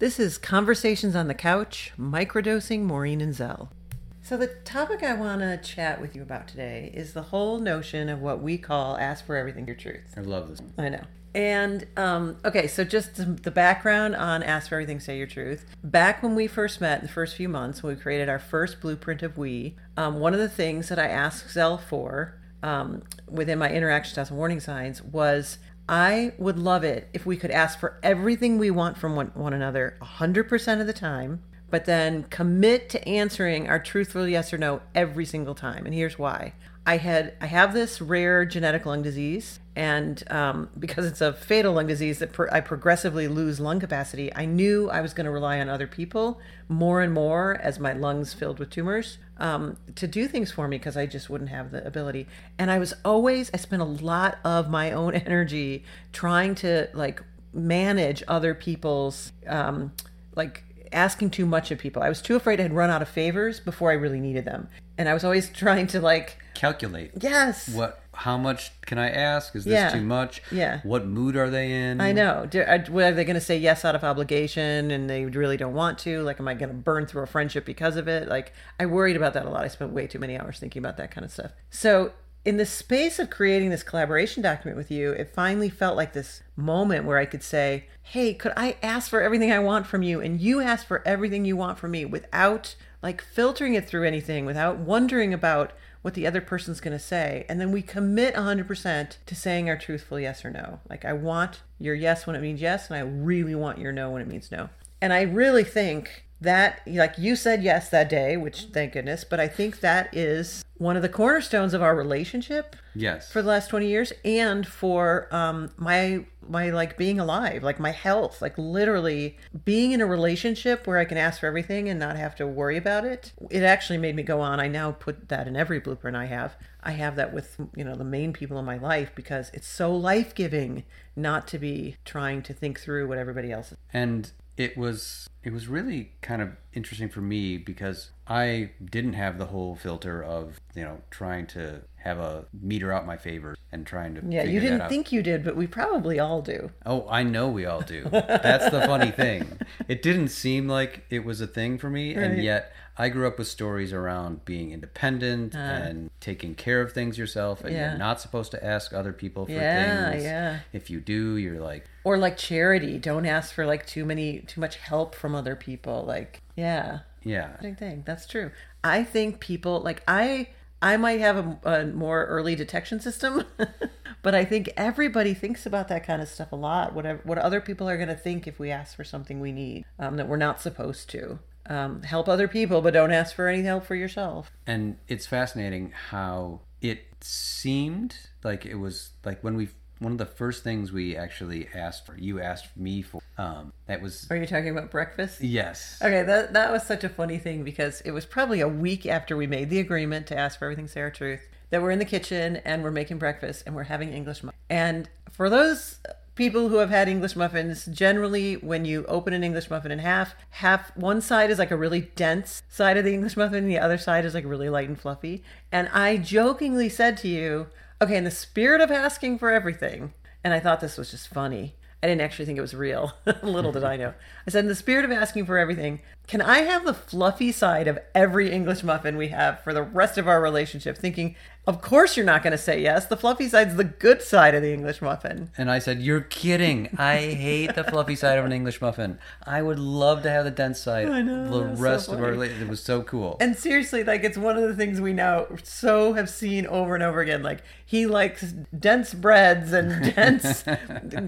This is Conversations on the Couch, microdosing Maureen and Zell. So, the topic I want to chat with you about today is the whole notion of what we call ask for everything your truth. I love this. I know. And um, okay, so just the background on Ask for Everything, Say Your Truth. Back when we first met in the first few months, when we created our first blueprint of we, um, one of the things that I asked Zell for um, within my interaction tests and warning signs was I would love it if we could ask for everything we want from one, one another 100% of the time, but then commit to answering our truthful yes or no every single time. And here's why. I had I have this rare genetic lung disease, and um, because it's a fatal lung disease that I progressively lose lung capacity, I knew I was going to rely on other people more and more as my lungs filled with tumors um, to do things for me because I just wouldn't have the ability. And I was always I spent a lot of my own energy trying to like manage other people's um, like asking too much of people. I was too afraid I'd run out of favors before I really needed them. And I was always trying to like calculate. Yes. What how much can I ask? Is this Yeah. too much? Yeah. What mood are they in? I know. Uh, are, are they going to say yes out of obligation and they really don't want to? Like, am I going to burn through a friendship because of it? Like, I worried about that a lot. I spent way too many hours thinking about that kind of stuff. So, in the space of creating this collaboration document with you, it finally felt like this moment where I could say, Hey, could I ask for everything I want from you? And you ask for everything you want from me without like filtering it through anything, without wondering about what the other person's going to say. And then we commit 100% to saying our truthful yes or no. Like, I want your yes when it means yes, and I really want your no when it means no. And I really think that, like you said yes that day, which thank goodness, but I think that is one of the cornerstones of our relationship Yes. for the last 20 years and for um my my like being alive like my health like literally being in a relationship where i can ask for everything and not have to worry about it. It actually made me go on. I now put that in every blueprint i have. I have that with you know the main people in my life because it's so life-giving not to be trying to think through what everybody else is. And it was it was really kind of interesting for me because I didn't have the whole filter of you know trying to have a meter out my favor and trying to yeah you didn't think you did but we probably all do Oh, I know we all do. That's the funny thing. It didn't seem like it was a thing for me, Right. and yet I grew up with stories around being independent and taking care of things yourself, and Uh. Yeah. you're not supposed to ask other people for Yeah, things. yeah. If you do, you're like, or like charity don't ask for like too many too much help from other people like yeah yeah, thing. That's true. I think people like I I might have a, a more early detection system, but I think everybody thinks about that kind of stuff a lot. Whatever what other people are going to think if we ask for something we need um, that we're not supposed to. Um, help other people, but don't ask for any help for yourself. and it's fascinating how it seemed like it was like when we one of the first things we actually asked for. You asked me for. Um, that was Are you talking about breakfast? yes. Okay, that that was such a funny thing because it was probably a week after we made the agreement to ask for everything say your truth that we're in the kitchen and we're making breakfast and we're having English muffins. And for those people who have had English muffins, generally when you open an English muffin in half, half one side is like a really dense side of the English muffin, and the other side is like really light and fluffy. And I jokingly said to you, okay, in the spirit of asking for everything, and I thought this was just funny. I didn't actually think it was real. Little did I know. I said, in the spirit of asking for everything, can I have the fluffy side of every English muffin we have for the rest of our relationship? Thinking, of course you're not going to say yes. The fluffy side's the good side of the English muffin. And I said, "You're kidding! I hate the fluffy side of an English muffin. I would love to have the dense side. I know, The that's so rest of our relationship it was so cool. And seriously, like it's one of the things we now so have seen over and over again. Like he likes dense breads and dense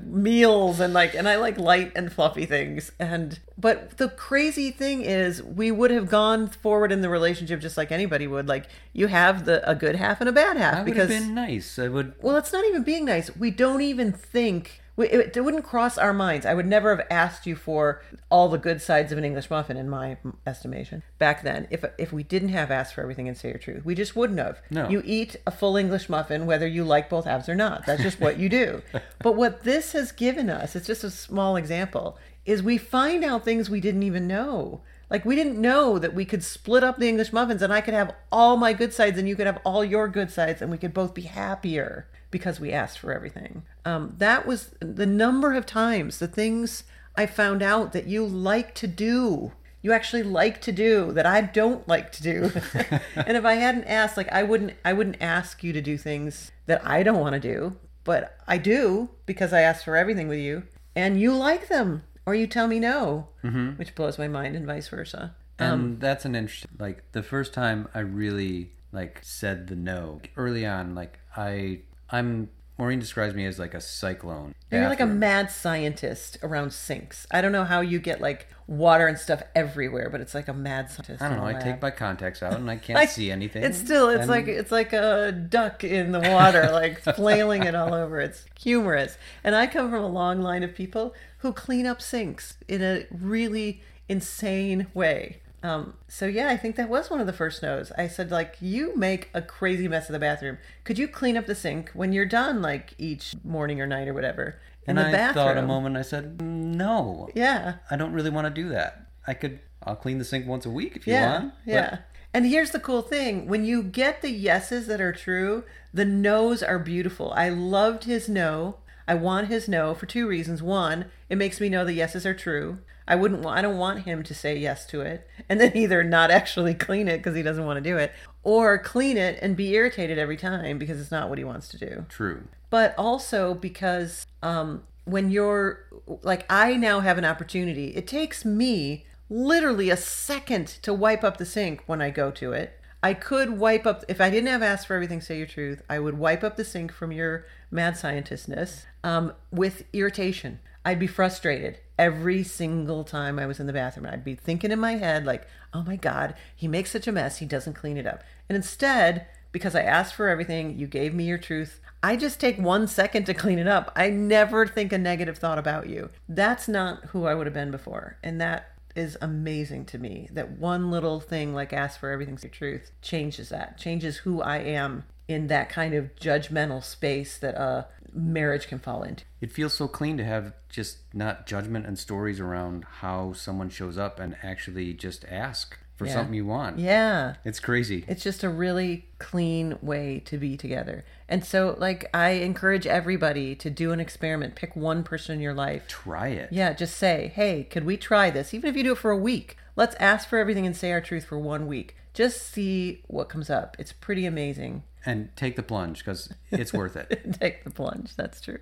meals and like and I like light and fluffy things. And but the crazy thing is we would have gone forward in the relationship just like anybody would. Like you have the a good half and a bad half I would because have been nice. I would. well, it's not even being nice. We don't even think. we- It, it wouldn't cross our minds. I would never have asked you for all the good sides of an English muffin, in my estimation, back then. If if we didn't have asked for everything and say your truth, we just wouldn't have. No. You eat a full English muffin whether you like both halves or not. That's just what you do. but what this has given us, it's just a small example, is we find out things we didn't even know. Like we didn't know that we could split up the English muffins and I could have all my good sides and you could have all your good sides and we could both be happier because we asked for everything. Um, that was the number of times the things I found out that you like to do. You actually like to do that I don't like to do. and if I hadn't asked, like I wouldn't I wouldn't ask you to do things that I don't want to do, but I do because I asked for everything with you and you like them or you tell me no, mm-hmm. which blows my mind and vice versa. And um, that's an interesting like the first time I really like said the no early on like I I'm Maureen describes me as like a cyclone. You're like a mad scientist around sinks. I don't know how you get like water and stuff everywhere, but it's like a mad scientist. I don't know. I take my contacts out and I can't I, see anything. It's still it's and... like it's like a duck in the water, like flailing it all over. It's humorous. And I come from a long line of people who clean up sinks in a really insane way. Um, so yeah, I think that was one of the first no's. I said like, you make a crazy mess of the bathroom. Could you clean up the sink when you're done, like each morning or night or whatever? In and the I bathroom? thought a moment. I said, no. Yeah. I don't really want to do that. I could. I'll clean the sink once a week if you yeah, want. Yeah. And here's the cool thing: when you get the yeses that are true, the nos are beautiful. I loved his no. I want his no for two reasons. One, it makes me know the yeses are true. I wouldn't want, I don't want him to say yes to it and then either not actually clean it because he doesn't want to do it or clean it and be irritated every time because it's not what he wants to do. True. But also because um, when you're like, I now have an opportunity, it takes me literally a second to wipe up the sink when I go to it. I could wipe up, if I didn't have asked for everything, say your truth, I would wipe up the sink from your mad scientistness um, with irritation. I'd be frustrated every single time I was in the bathroom. I'd be thinking in my head, like, oh my God, he makes such a mess, he doesn't clean it up. And instead, because I asked for everything, you gave me your truth, I just take one second to clean it up. I never think a negative thought about you. That's not who I would have been before. And that is amazing to me that one little thing like ask for everything's your truth changes that, changes who I am in that kind of judgmental space that a marriage can fall into. It feels so clean to have just not judgment and stories around how someone shows up and actually just ask for yeah. something you want. Yeah. It's crazy. It's just a really clean way to be together. And so like I encourage everybody to do an experiment. Pick one person in your life. Try it. Yeah, just say, "Hey, could we try this?" Even if you do it for a week. Let's ask for everything and say our truth for one week. Just see what comes up. It's pretty amazing and take the plunge because it's worth it. take the plunge. That's true.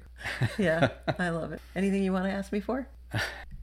Yeah, I love it. Anything you want to ask me for?